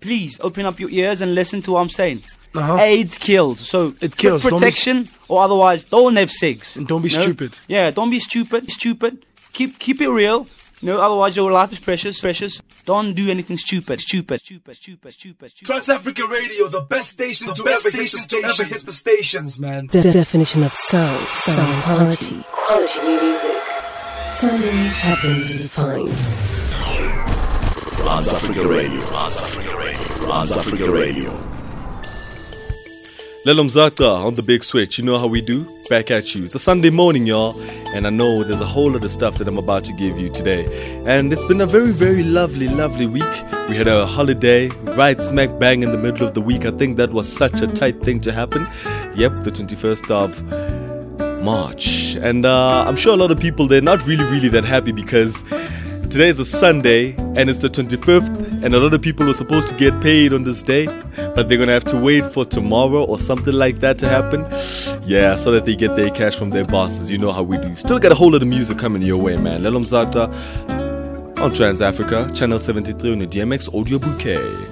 please open up your ears and listen to what I'm saying. Uh-huh. AIDS kills. So It kills. put Don't be- protection or otherwise don't have sex. And don't be No? stupid. Yeah, don't be stupid. Stupid. Keep keep it real. No, otherwise your life is precious. Precious. Don't do anything stupid. Stupid. Stupid. Stupid. Stupid. stupid. Trans Africa Radio, the best station to best ever hit the station to ever stations. hit the stations, man. De- definition of sound, sound quality. Quality music. Sounds have been defined. Trans Africa Radio. Trans Africa Radio. Trans Africa Radio. Lelo Mzata on the big switch. You know how we do? Back at you. It's a Sunday morning, y'all, and I know there's a whole lot of stuff that I'm about to give you today. And it's been a very, very lovely, lovely week. We had a holiday right smack bang in the middle of the week. I think that was such a tight thing to happen. Yep, the 21st of March. And uh, I'm sure a lot of people, they're not really, really that happy because today is a Sunday and it's the 25th, and a lot of people are supposed to get paid on this day, but they're gonna have to wait for tomorrow or something like that to happen. Yeah, so that they get their cash from their bosses. You know how we do. Still got a whole lot of music coming your way, man. Lelo Mzata on Trans Africa, Channel 73 on the DMX Audio Bouquet.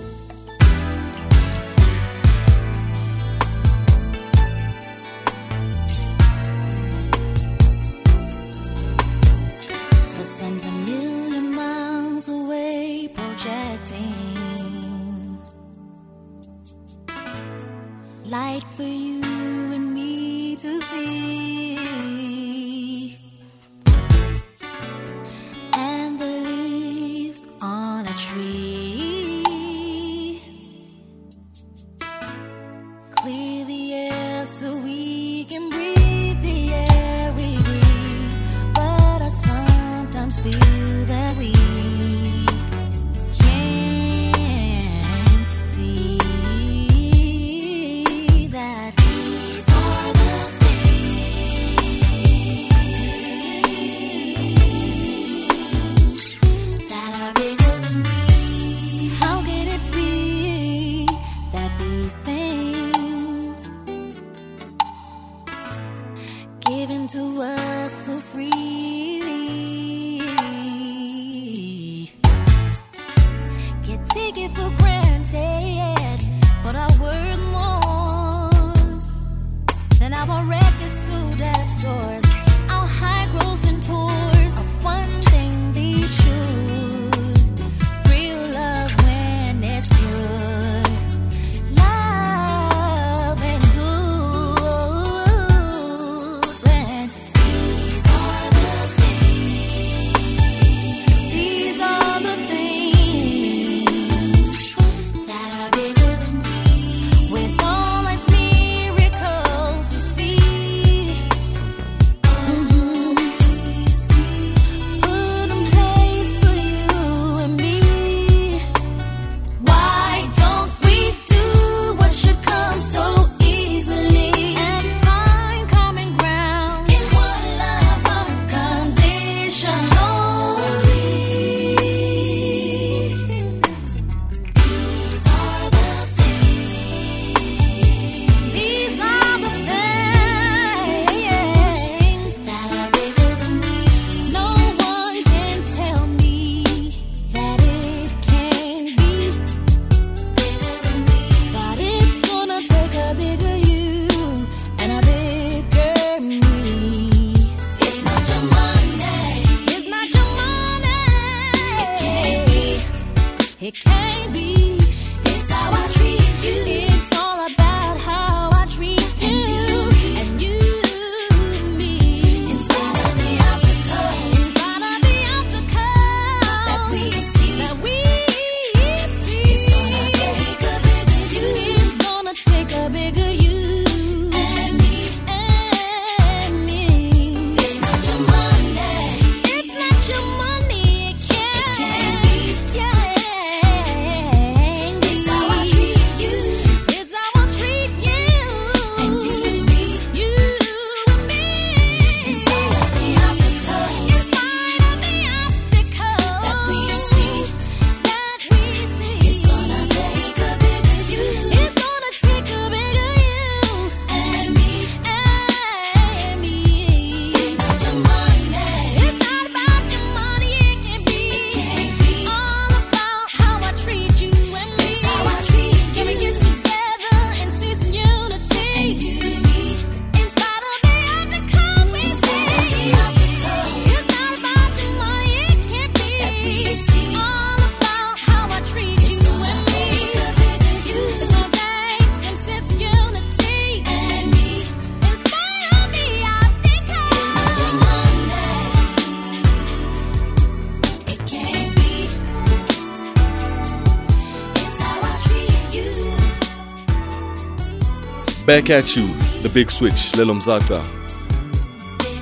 Back at you, the big switch, Lelo Mzaka.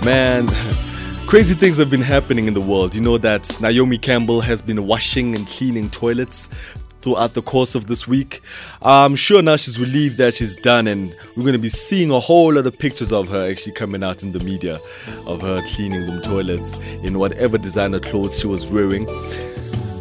Man, crazy things have been happening in the world. You know that Naomi Campbell has been washing and cleaning toilets throughout the course of this week. I'm sure now she's relieved that she's done, and we're going to be seeing a whole lot of pictures of her actually coming out in the media of her cleaning them toilets in whatever designer clothes she was wearing.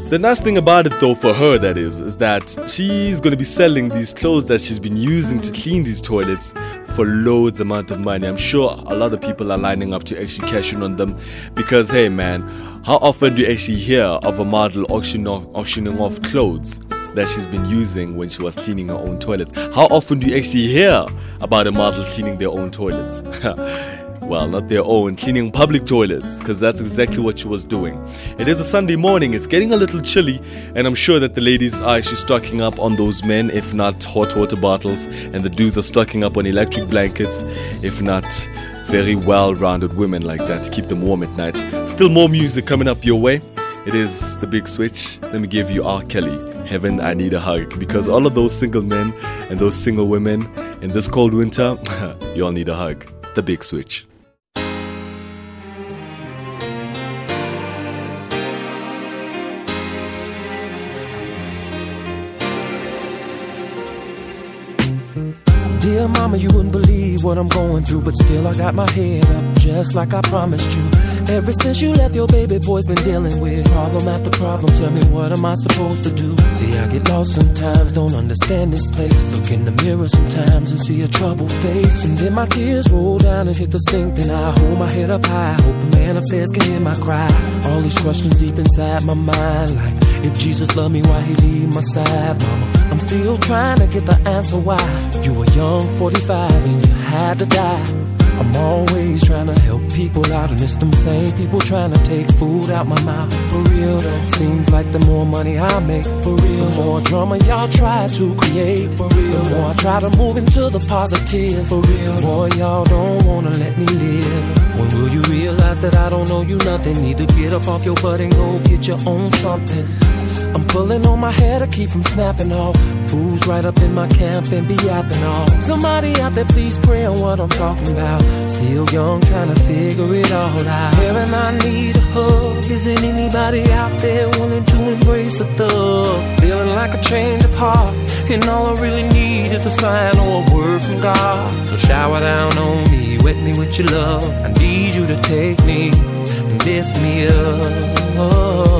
The nice thing about it, though, for her, that is, is that she's going to be selling these clothes that she's been using to clean these toilets for loads amount of money. I'm sure a lot of people are lining up to actually cash in on them because, hey, man, how often do you actually hear of a model auctioning off, auctioning off clothes that she's been using when she was cleaning her own toilets? How often do you actually hear about a model cleaning their own toilets? well, not their own, cleaning public toilets, because that's exactly what she was doing. It is a Sunday morning, it's getting a little chilly, and I'm sure that the ladies are actually stocking up on those men, if not hot water bottles, and the dudes are stocking up on electric blankets, if not very well rounded women like that to keep them warm at night. Still more music coming up your way. It is the big switch. Let me give you R. Kelly. Heaven, I need a hug. Because all of those single men and those single women in this cold winter, you all need a hug. The big switch. Dear mama, you wouldn't believe what I'm going through, but still I got my head up, just like I promised you. Ever since you left, your baby boy's been dealing with problem after problem. Tell me, what am I supposed to do? See, I get lost sometimes, don't understand this place. Look in the mirror sometimes and see a troubled face. And then my tears roll down and hit the sink. Then I hold my head up high, hope the man upstairs can hear my cry. All these questions deep inside my mind, like if Jesus loved me, why he leave my side, mama? I'm still trying to get the answer why. You were young, 45, and you had to die. I'm always trying to help people out, and it's them same people trying to take food out my mouth. For real though, seems like the more money I make, for real, the more drama y'all try to create. For real, the more I try to move into the positive. For real, the more y'all don't wanna let me live. When will you realize that I don't know you nothing? Need to get up off your butt and go get your own something. I'm pulling on my hair to keep from snapping off. Fools right up in my camp and be yapping off. Somebody out there, please pray on what I'm talking about. Still young, trying to figure it all out. Hearing I need a hug. Isn't anybody out there willing to embrace a thug? Feeling like a change of heart. And all I really need is a sign or a word from God. So shower down on me, wet me with your love. I need you to take me and lift me up.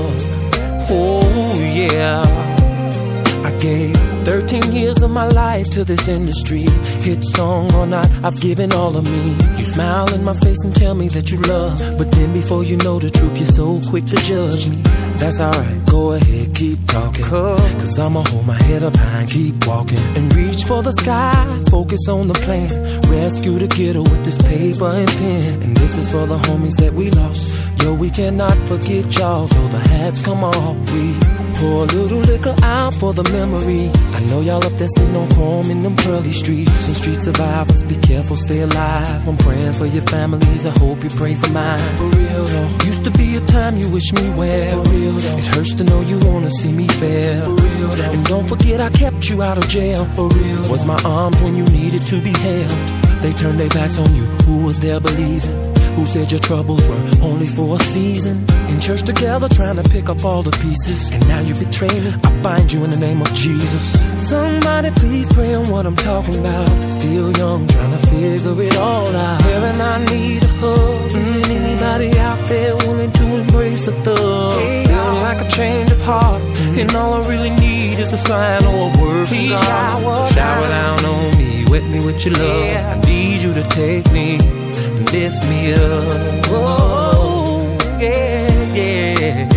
I gave 13 years of my life to this industry. Hit song or not, I've given all of me. You smile in my face and tell me that you love. But then before you know the truth, you're so quick to judge me. That's alright, go ahead, keep talking. Cause I'ma hold my head up high and keep walking. And reach for the sky, focus on the plan. Rescue the kiddo with this paper and pen. And this is for the homies that we lost. Yo, we cannot forget y'all, so the hats come off. We pour a little liquor out for the memories. I know y'all up there sitting on chrome in them pearly streets. And street survivors, be careful, stay alive. I'm praying for your families, I hope you pray for mine. For real though, used to be a time you wish me well. For real though, it hurts to know you wanna see me fail. For real though, and don't forget I kept you out of jail. For real, was my arms when you needed to be held. They turned their backs on you, who was there believing? Who said your troubles were only for a season? In church together, trying to pick up all the pieces. And now you betray me. I bind you in the name of Jesus. Somebody please pray on what I'm talking about. Still young, trying to figure it all out. Hearing I need a hug. Isn't anybody out there willing to embrace a thug? Feeling like a change of heart. And all I really need is a sign or a word from God. Shower, so shower down on me, wet me with your love. I need you to take me lift me up. Oh, yeah, yeah.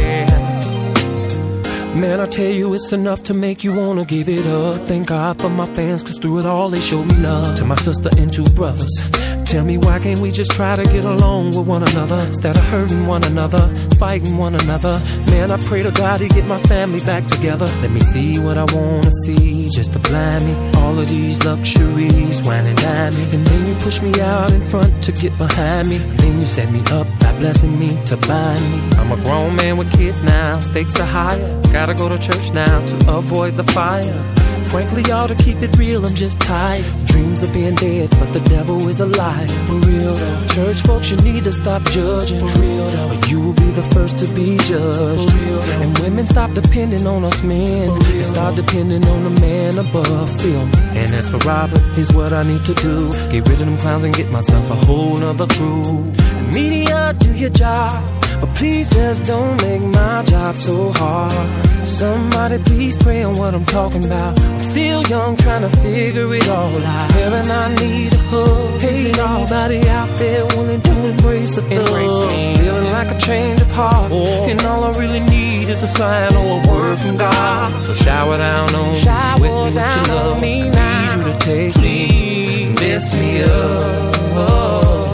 Man, I tell you, it's enough to make you wanna give it up. Thank God for my fans, cause through it all they showed me love. To my sister and two brothers. Tell me why can't we just try to get along with one another instead of hurting one another, fighting one another? Man, I pray to God he get my family back together. Let me see what I wanna see, just to blind me. All of these luxuries, wine and me. And then you push me out in front to get behind me. Then you set me up by blessing me to bind me. I'm a grown man with kids now, stakes are higher. Gotta go to church now to avoid the fire. Frankly, y'all, to keep it real, I'm just tired. Dreams of being dead, but the devil is alive. For real, though. Church folks, you need to stop judging. For real, though. Or you will be the first to be judged. For real, though. And women stop depending on us men. And start depending on the man above. Feel me? And as for Robert, here's what I need to do. Get rid of them clowns and get myself a whole nother crew. And media, do your job. But please just don't make my job so hard. Somebody please pray on what I'm talking about. I'm still young, trying to figure it all out. Heaven, I need a hug. Hey, anybody out there willing to embrace a thug? Feeling like a change of heart. Oh. And all I really need is a sign or a word from God. So shower down on me, with me with your love. Me now. Need you to take me, lift me up.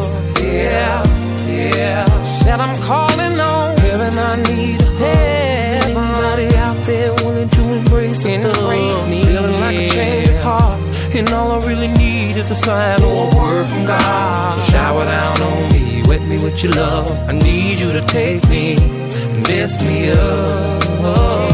Embrace, embrace me. Feeling like a change of heart. And all I really need is a sign or a word from God. So shower down on me, wet me with your love. I need you to take me, lift me up.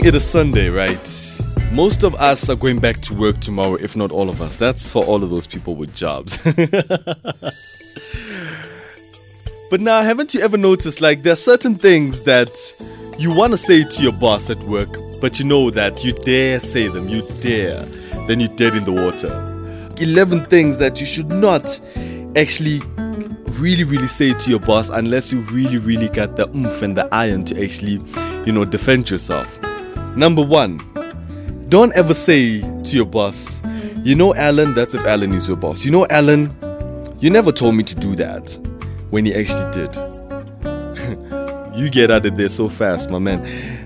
Being it a Sunday, right? Most of us are going back to work tomorrow, if not all of us. That's for all of those people with jobs. but now, haven't you ever noticed like there are certain things that you want to say to your boss at work, but you know that you dare say them, you dare, then you're dead in the water. 11 things that you should not actually really, really say to your boss unless you really, really got the oomph and the iron to actually, you know, defend yourself. Number one, don't ever say to your boss, you know, Alan, that's if Alan is your boss. You know, Alan, you never told me to do that when he actually did. you get out of there so fast, my man.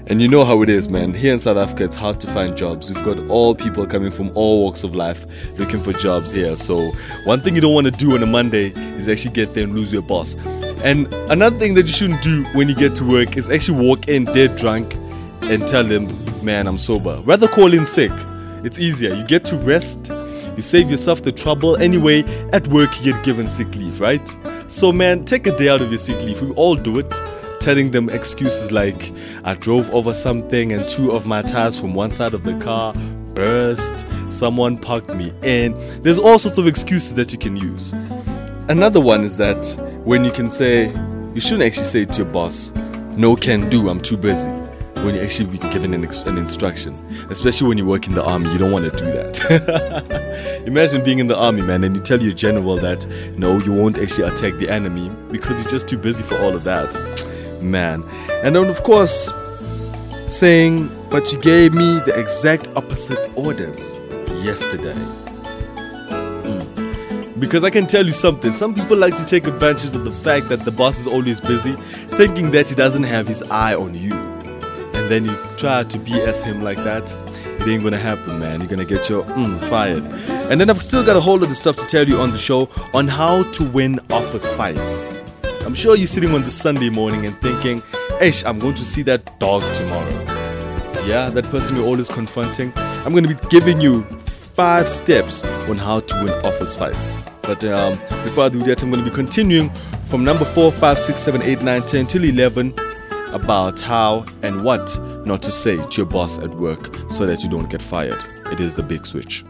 And you know how it is, man. Here in South Africa, it's hard to find jobs. We've got all people coming from all walks of life looking for jobs here. So, one thing you don't want to do on a Monday is actually get there and lose your boss. And another thing that you shouldn't do when you get to work is actually walk in dead drunk and tell them, man, I'm sober. Rather call in sick. It's easier. You get to rest, you save yourself the trouble. Anyway, at work, you get given sick leave, right? So, man, take a day out of your sick leave. We all do it telling them excuses like I drove over something and two of my tires from one side of the car burst, someone parked me in. There's all sorts of excuses that you can use. Another one is that when you can say, you shouldn't actually say it to your boss, no can do, I'm too busy. When you actually be given an, ex- an instruction, especially when you work in the army, you don't want to do that. Imagine being in the army, man, and you tell your general that no, you won't actually attack the enemy because you're just too busy for all of that man. And then, of course, saying, But you gave me the exact opposite orders yesterday. Mm. Because I can tell you something, some people like to take advantage of the fact that the boss is always busy, thinking that he doesn't have his eye on you. And then you try to BS him like that. It ain't gonna happen, man. You're gonna get your mm, fired. And then I've still got a whole lot of stuff to tell you on the show on how to win office fights. I'm sure you're sitting on the Sunday morning and thinking, Ish, I'm going to see that dog tomorrow. Yeah, that person you're always confronting. I'm going to be giving you five steps on how to win office fights. But um, before I do that, I'm going to be continuing from number 4, 5, 6, 7, 8, 9, 10 till 11 about how and what not to say to your boss at work so that you don't get fired. It is the big switch.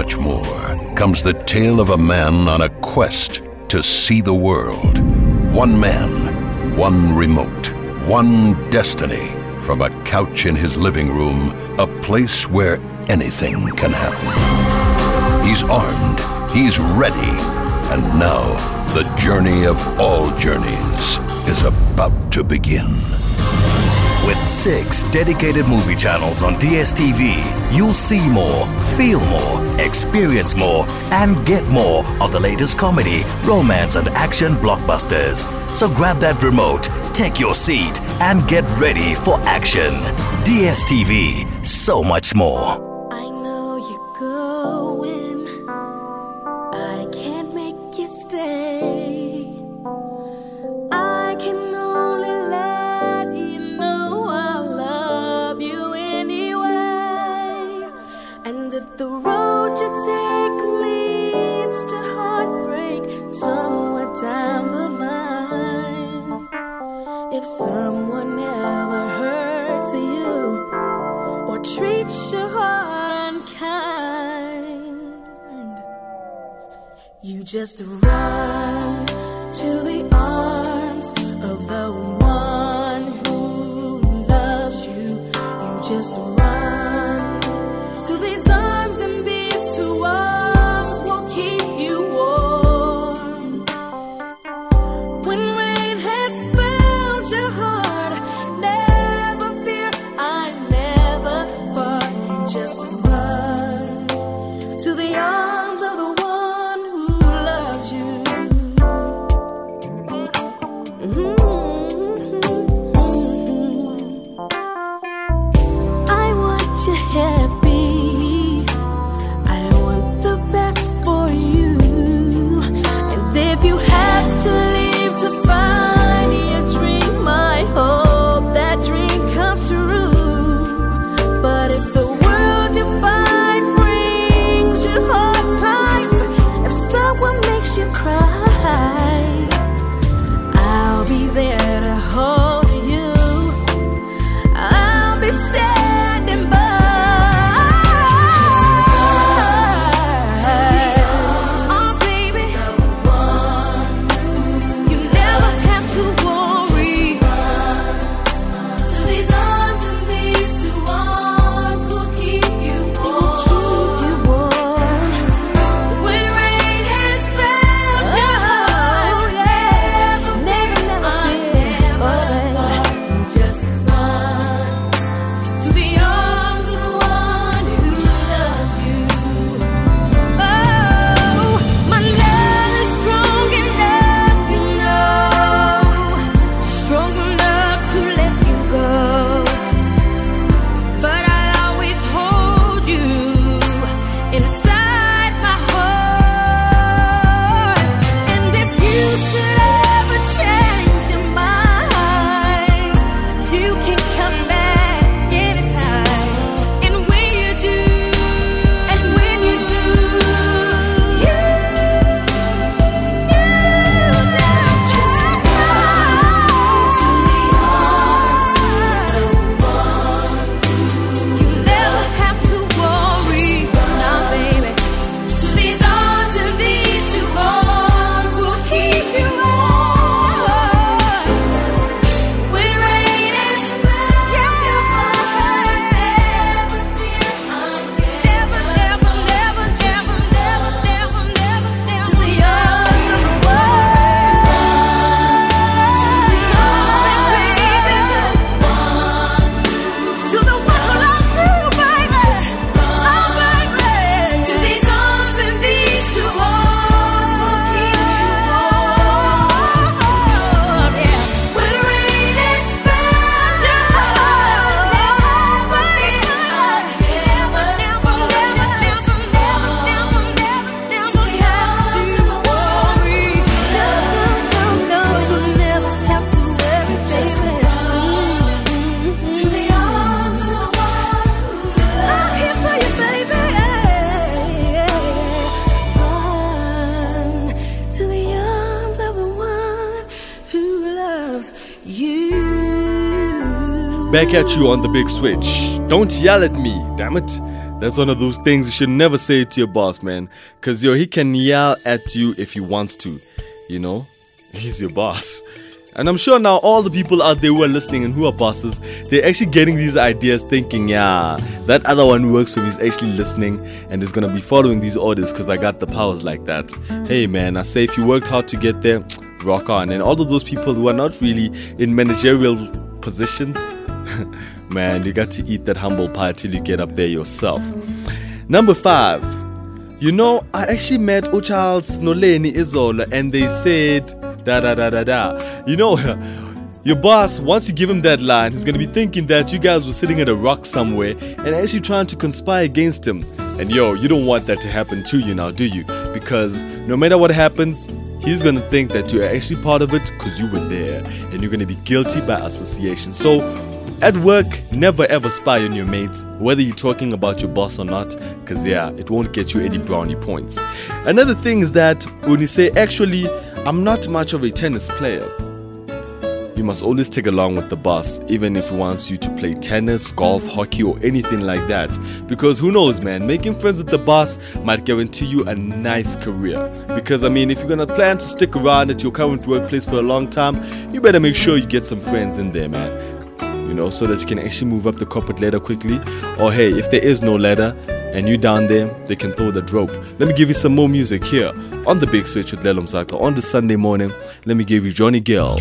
much more comes the tale of a man on a quest to see the world. One man, one remote, one destiny from a couch in his living room, a place where anything can happen. He's armed, he's ready, and now the journey of all journeys is about to begin. With six dedicated movie channels on DSTV, you'll see more, feel more, experience more, and get more of the latest comedy, romance, and action blockbusters. So grab that remote, take your seat, and get ready for action. DSTV, so much more. Back at you on the big switch. Don't yell at me, damn it. That's one of those things you should never say to your boss, man. Cause yo, he can yell at you if he wants to. You know? He's your boss. And I'm sure now all the people out there who are listening and who are bosses, they're actually getting these ideas thinking, yeah, that other one who works for me is actually listening and is gonna be following these orders because I got the powers like that. Hey man, I say if you worked hard to get there, rock on. And all of those people who are not really in managerial positions, man, you got to eat that humble pie till you get up there yourself. Number five. You know, I actually met Ucharles Noleni Izola and they said da da da da da. You know, your boss, once you give him that line, he's gonna be thinking that you guys were sitting at a rock somewhere and actually trying to conspire against him. And yo, you don't want that to happen to you now, do you? Because no matter what happens, he's gonna think that you're actually part of it because you were there and you're gonna be guilty by association. So at work, never ever spy on your mates, whether you're talking about your boss or not, because yeah, it won't get you any brownie points. Another thing is that when you say, actually, I'm not much of a tennis player, you must always take along with the boss, even if he wants you to play tennis, golf, hockey, or anything like that. Because who knows, man, making friends with the boss might guarantee you a nice career. Because, I mean, if you're gonna plan to stick around at your current workplace for a long time, you better make sure you get some friends in there, man. You know, so that you can actually move up the corporate ladder quickly. Or hey, if there is no ladder, and you down there, they can throw that rope. Let me give you some more music here on the Big Switch with Lelo Mzata on the Sunday morning. Let me give you Johnny Gill.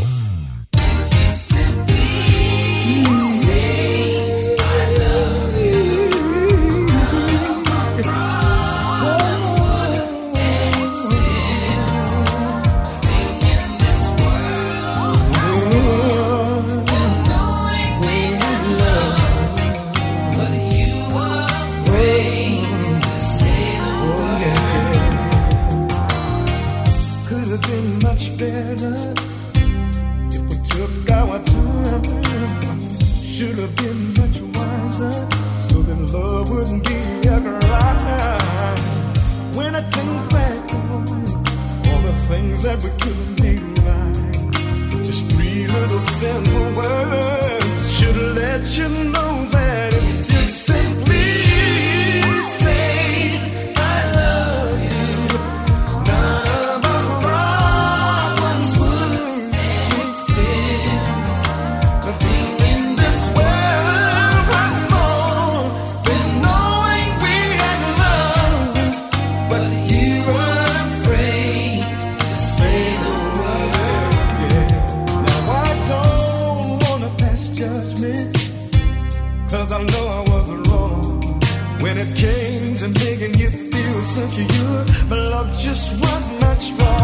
Feel secure. But love just was not strong.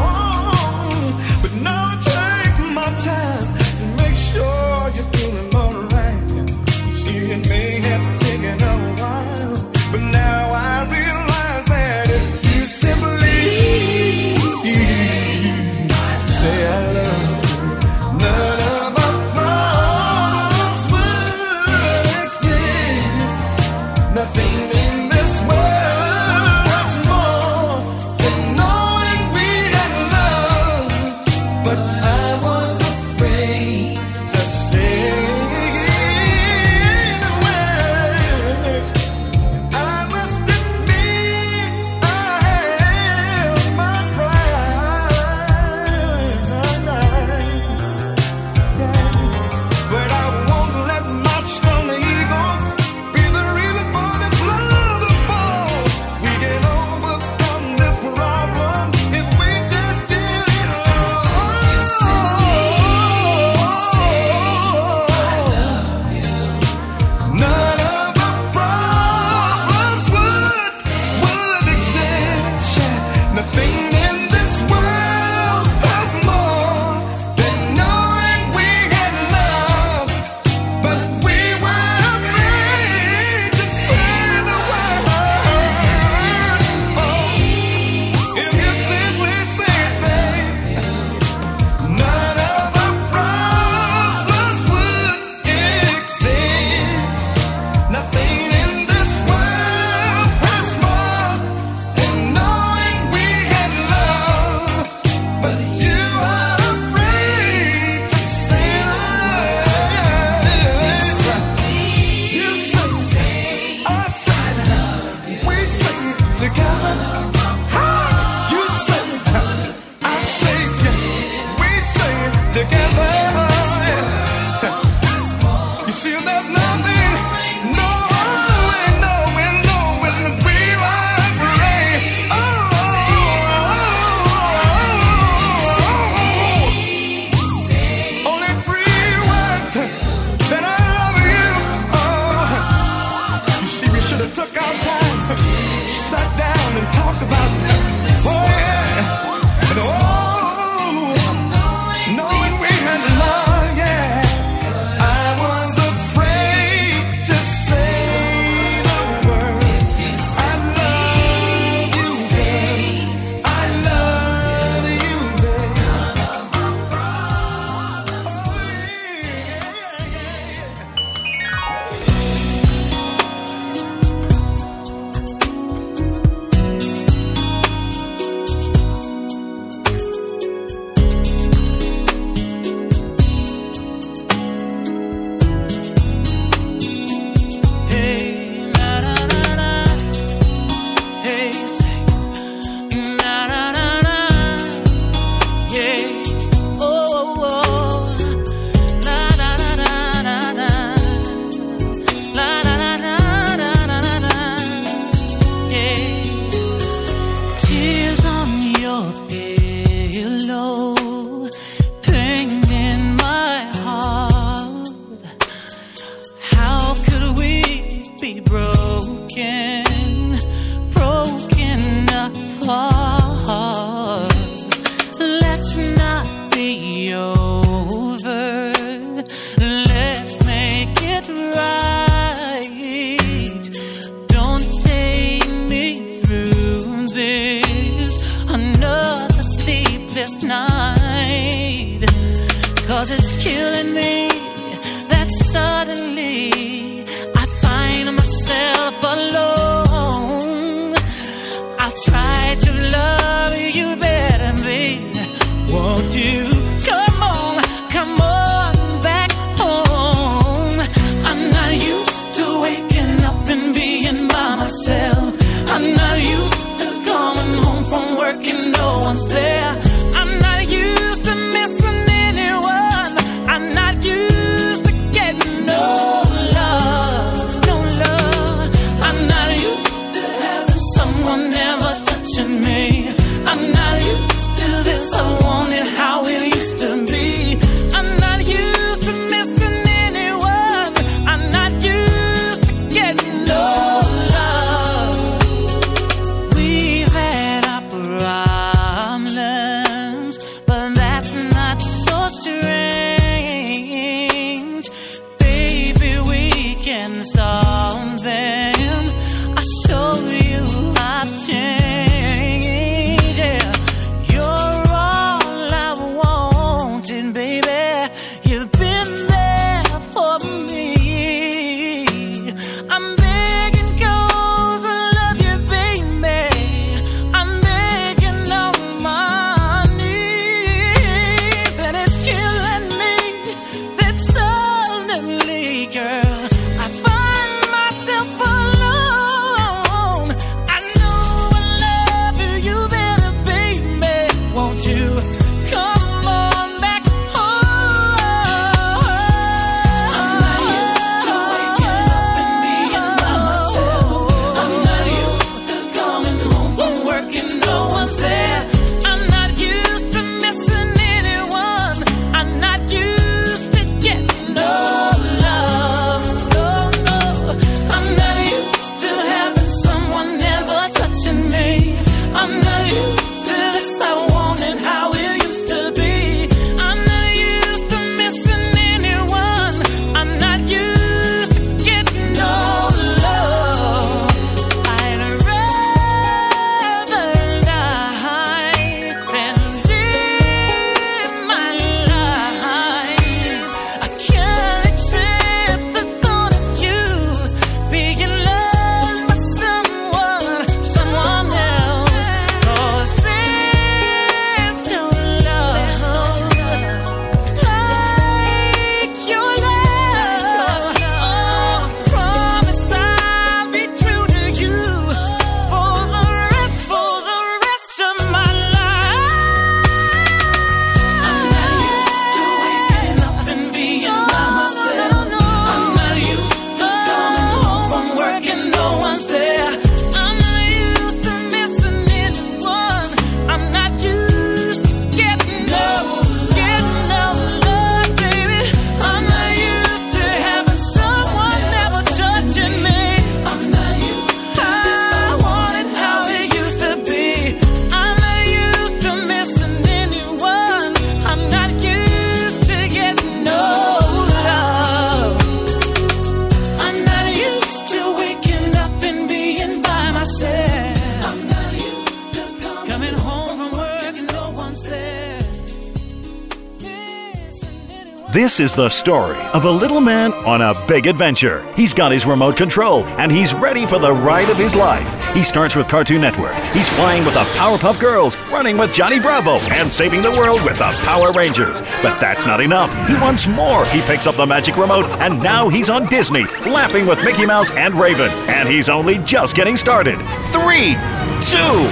This is the story of a little man on a big adventure. He's got his remote control and he's ready for the ride of his life. He starts with Cartoon Network. He's flying with the Powerpuff Girls, running with Johnny Bravo, and saving the world with the Power Rangers. But that's not enough. He wants more. He picks up the magic remote and now he's on Disney, laughing with Mickey Mouse and Raven. And he's only just getting started. Three, two,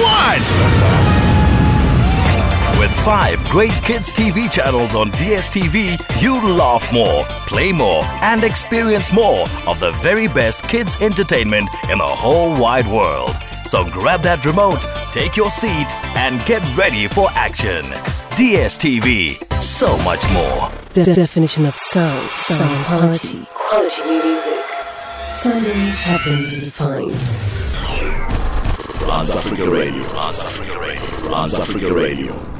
one. With five great kids' TV channels on DSTV, you laugh more, play more, and experience more of the very best kids' entertainment in the whole wide world. So grab that remote, take your seat, and get ready for action. DSTV, so much more. De- definition of sound, sound quality. Quality music. Sundays have been defined. Trans Africa Radio. Trans Africa Radio. Trans Africa Radio.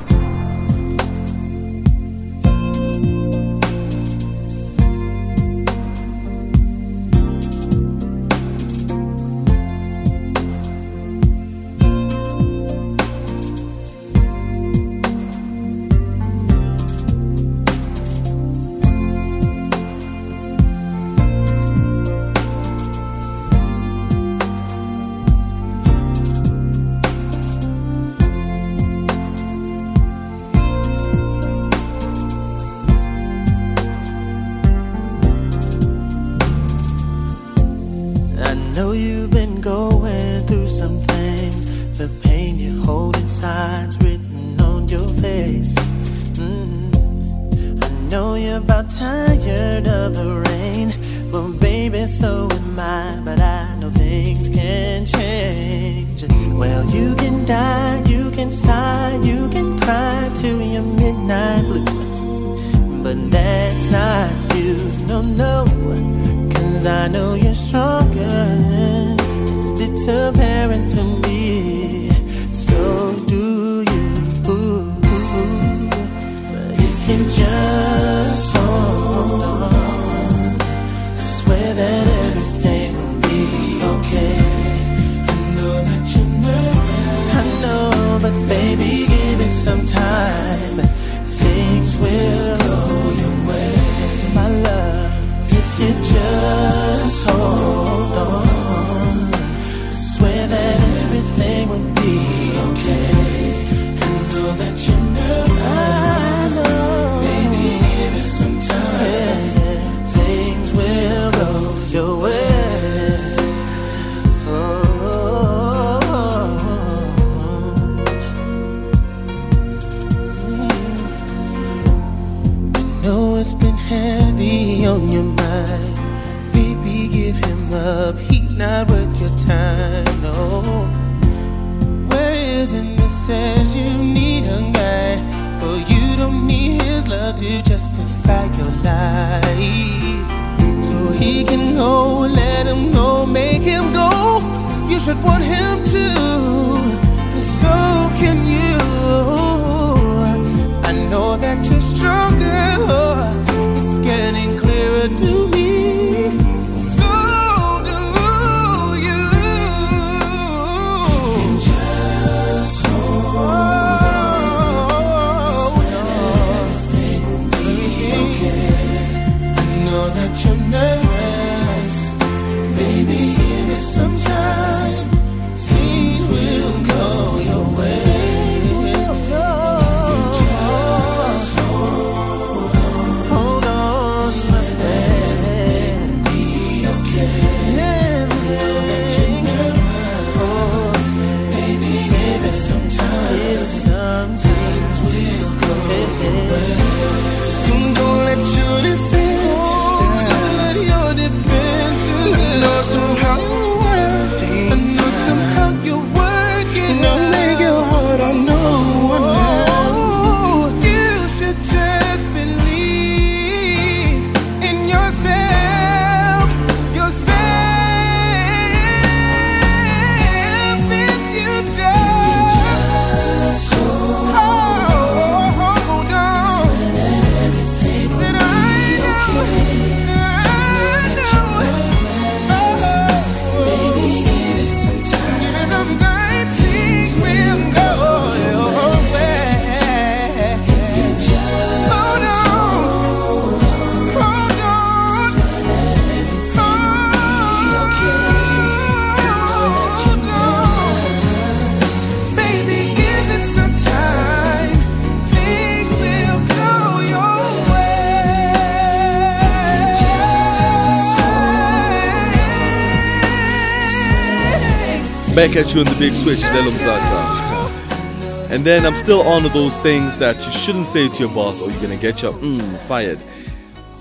Back at you on the big switch, Lelo Mzata. and then I'm still on to those things that you shouldn't say to your boss or you're gonna get your mm, fired.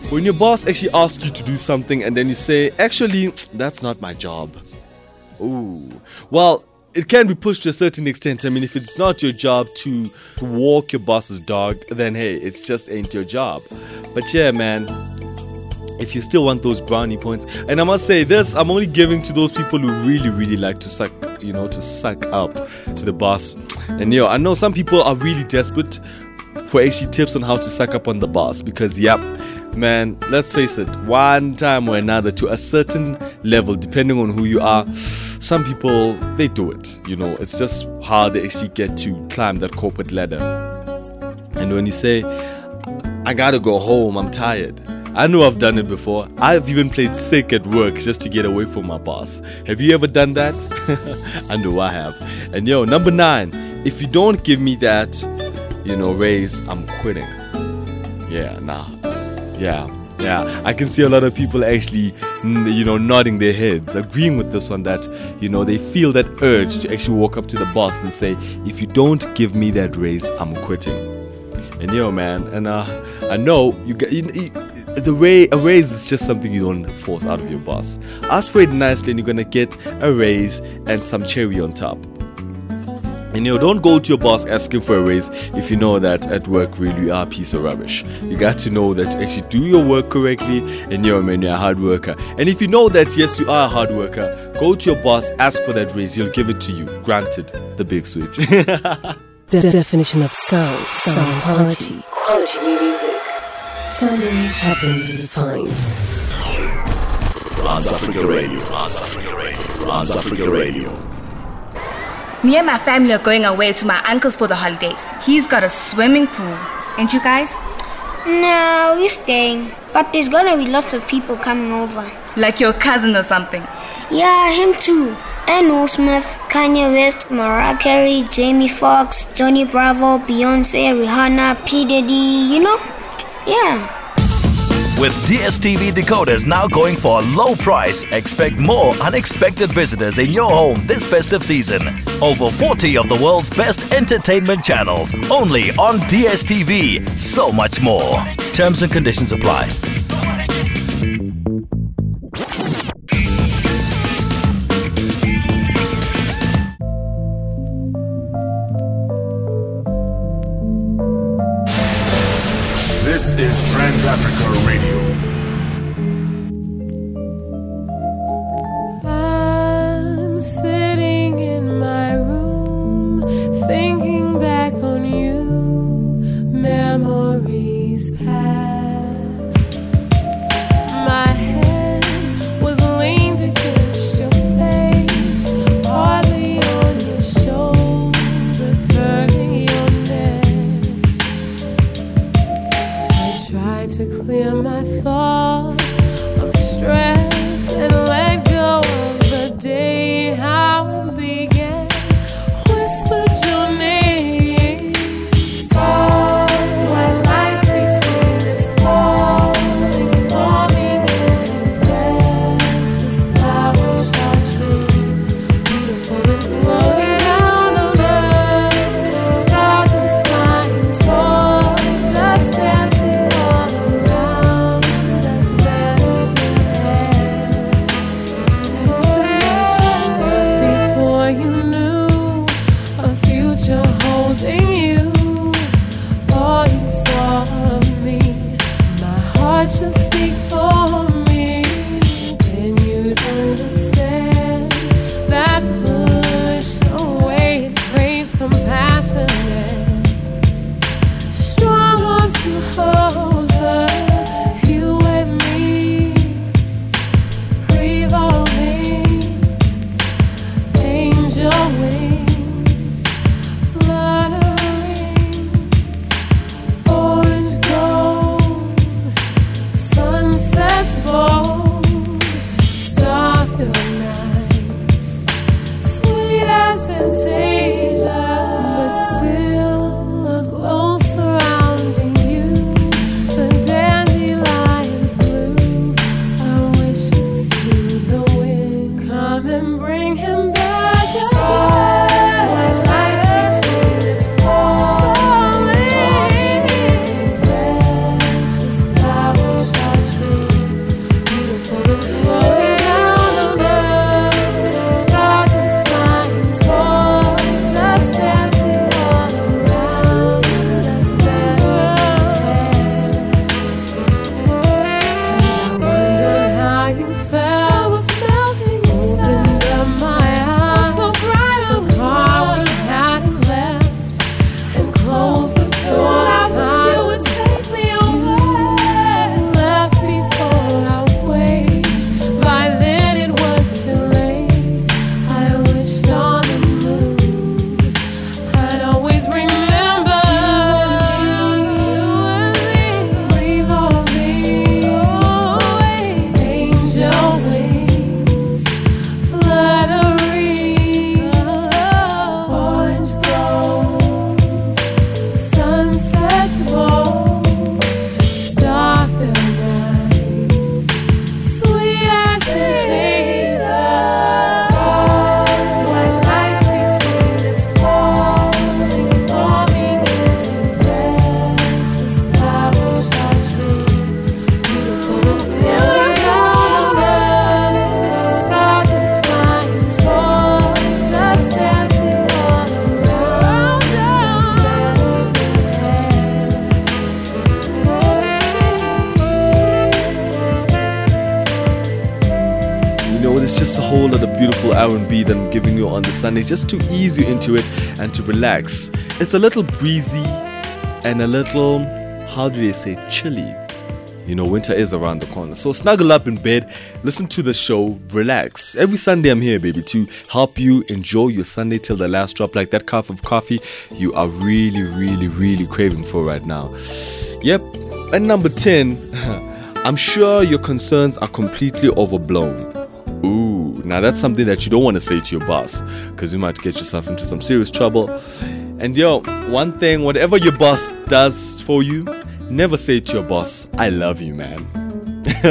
When your boss actually asks you to do something and then you say, actually, that's not my job. Ooh. Well, it can be pushed to a certain extent. I mean, if it's not your job to, to walk your boss's dog, then hey, it's just ain't your job. But yeah, man, if you still want those brownie points, and I must say this, I'm only giving to those people who really, really like to suck, you know, to suck up to the boss. And yo, I know some people are really desperate for actually tips on how to suck up on the boss because, yep, man, let's face it, one time or another, to a certain level, depending on who you are, some people they do it. You know, it's just how they actually get to climb that corporate ladder. And when you say, I gotta go home, I'm tired. I know I've done it before. I've even played sick at work just to get away from my boss. Have you ever done that? I know I have. And yo, number nine, if you don't give me that, you know, raise, I'm quitting. Yeah, nah. Yeah, yeah. I can see a lot of people actually, you know, nodding their heads, agreeing with this one that, you know, they feel that urge to actually walk up to the boss and say, if you don't give me that raise, I'm quitting. And yo, man, and uh, I know you get. You, you, the way a raise is just something you don't force out of your boss. Ask for it nicely, and you're gonna get a raise and some cherry on top. And you know, don't go to your boss asking for a raise if you know that at work really you are a piece of rubbish. You got to know that you actually do your work correctly and you're, man, you're a hard worker. And if you know that yes, you are a hard worker, go to your boss, ask for that raise, he'll give it to you. Granted, the big switch. The definition of sound, sound quality. Quality music. Sundays have been defined. Trans Africa Radio, Trans Africa Radio, Trans Africa Radio. Me and my family are going away to my uncle's for the holidays. He's got a swimming pool. Ain't you guys? No, we're staying. But there's gonna be lots of people coming over. Like your cousin or something. Yeah, him too. And Will Smith, Kanye West, Mariah Carey, Jamie Foxx, Johnny Bravo, Beyonce, Rihanna, P. Diddy, you know? Yeah. With DSTV decoders now going for a low price, expect more unexpected visitors in your home this festive season. Over 40 of the world's best entertainment channels, only on DSTV. So much more. Terms and conditions apply. Is Trans Africa giving you on the Sunday just to ease you into it and to relax. It's a little breezy and a little, how do they say, chilly. You know, winter is around the corner. So snuggle up in bed, listen to the show, relax. Every Sunday I'm here, baby, to help you enjoy your Sunday till the last drop, like that cup of coffee you are really, really, really craving for right now. Yep. And number 10, I'm sure your concerns are completely overblown. Ooh, now that's something that you don't want to say to your boss because you might get yourself into some serious trouble. And yo, one thing, whatever your boss does for you, never say to your boss, I love you, man.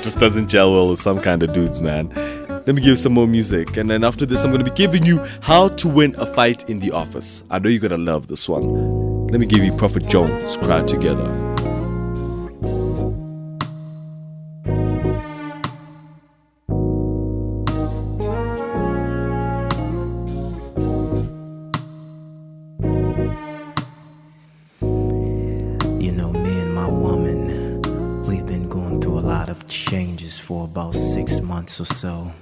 Just doesn't gel well with some kind of dudes, man. Let me give you some more music, and then after this, I'm gonna be giving you how to win a fight in the office. I know you're gonna love this one. Let me give you Prophet Jones, Cry Together. Months or so.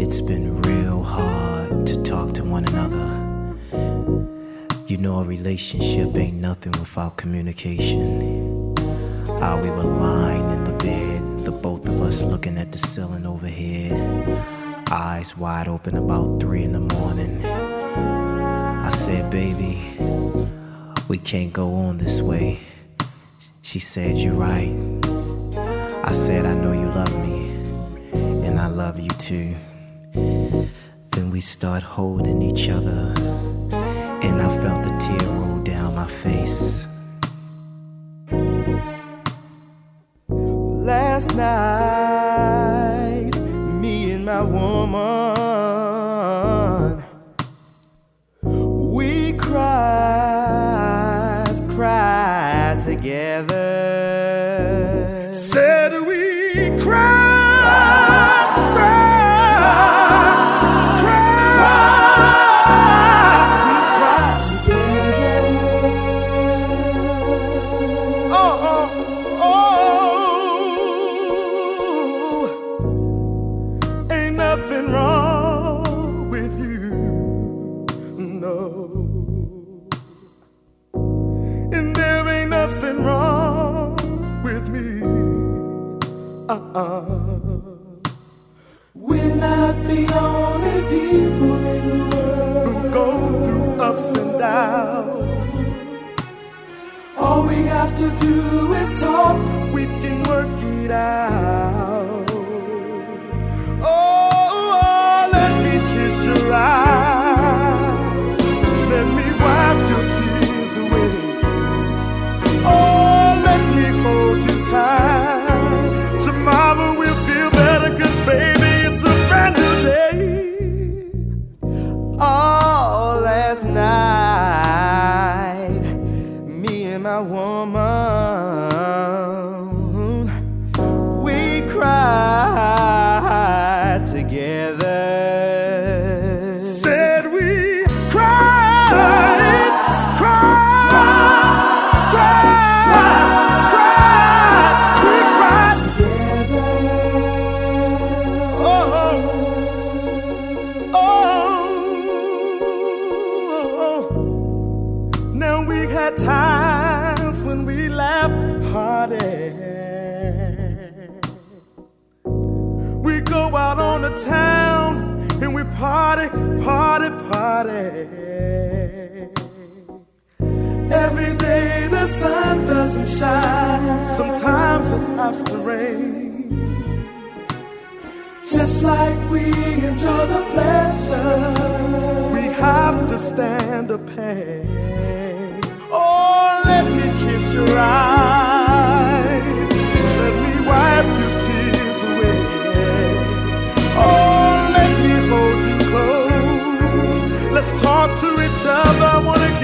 It's been real hard to talk to one another. You know, a relationship ain't nothing without communication. How we were lying in the bed, the both of us looking at the ceiling overhead, eyes wide open about three in the morning. I said, baby, we can't go on this way. She said, You're right. I said, I know you love me, I love you too. Then we start holding each other, and I felt a tear roll down my face. Have to do is talk, we can work it out. Pain. Oh, let me kiss your eyes. Let me wipe your tears away. Oh, let me hold you close. Let's talk to each other. I wanna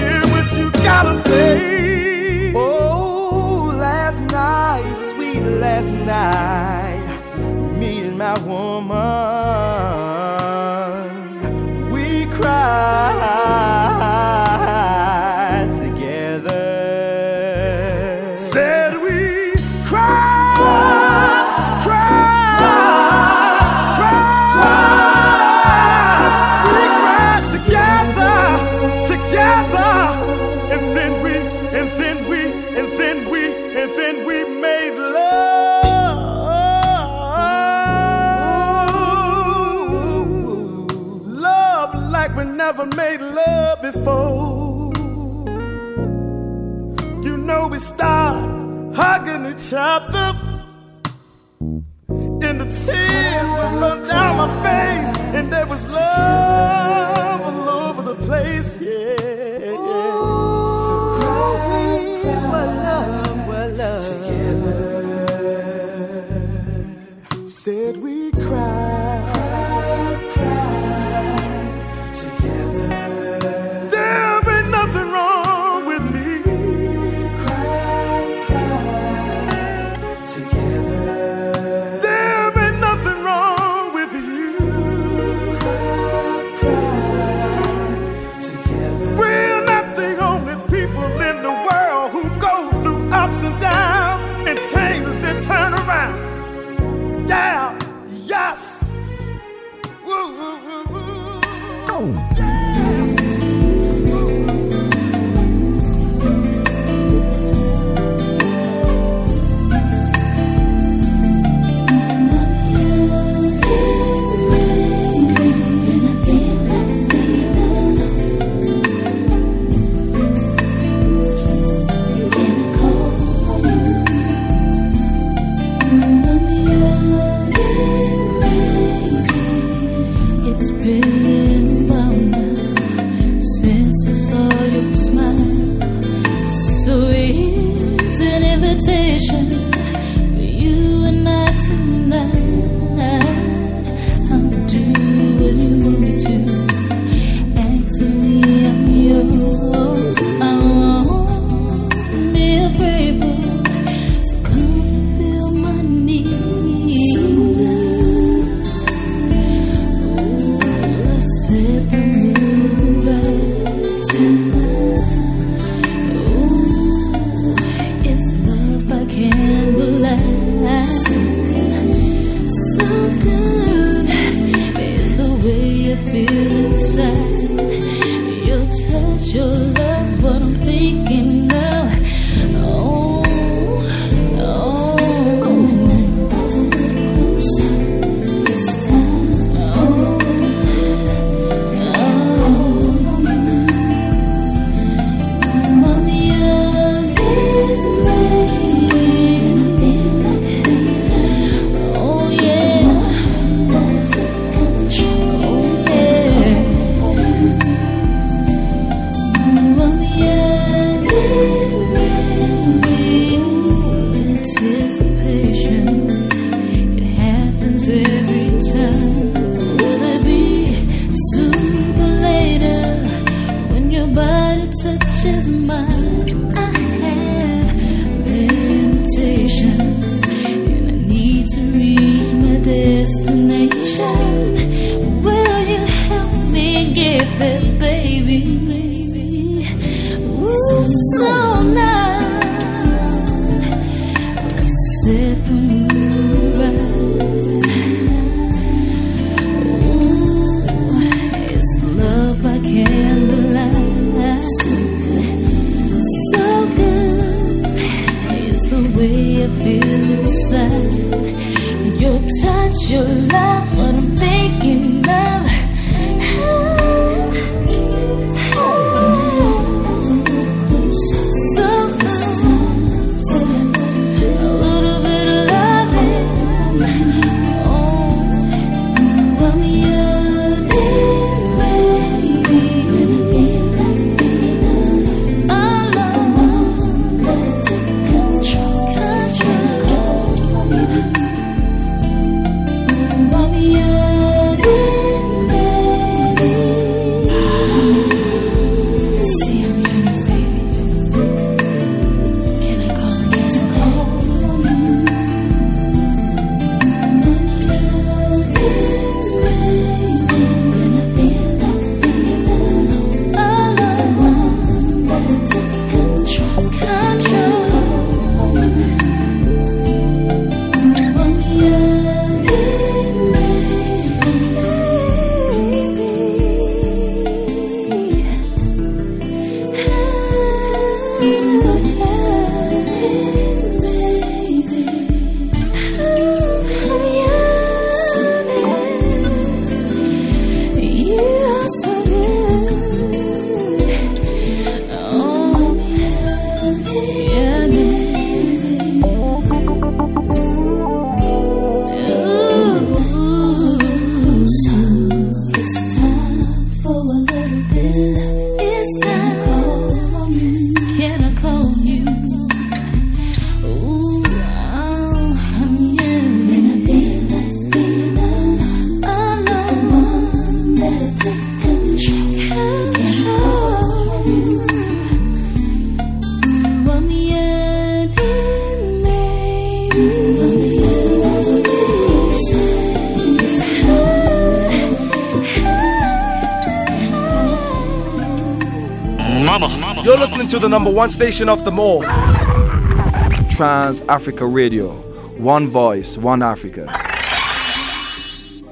the number one station of them all. Trans Africa Radio. One voice, one Africa.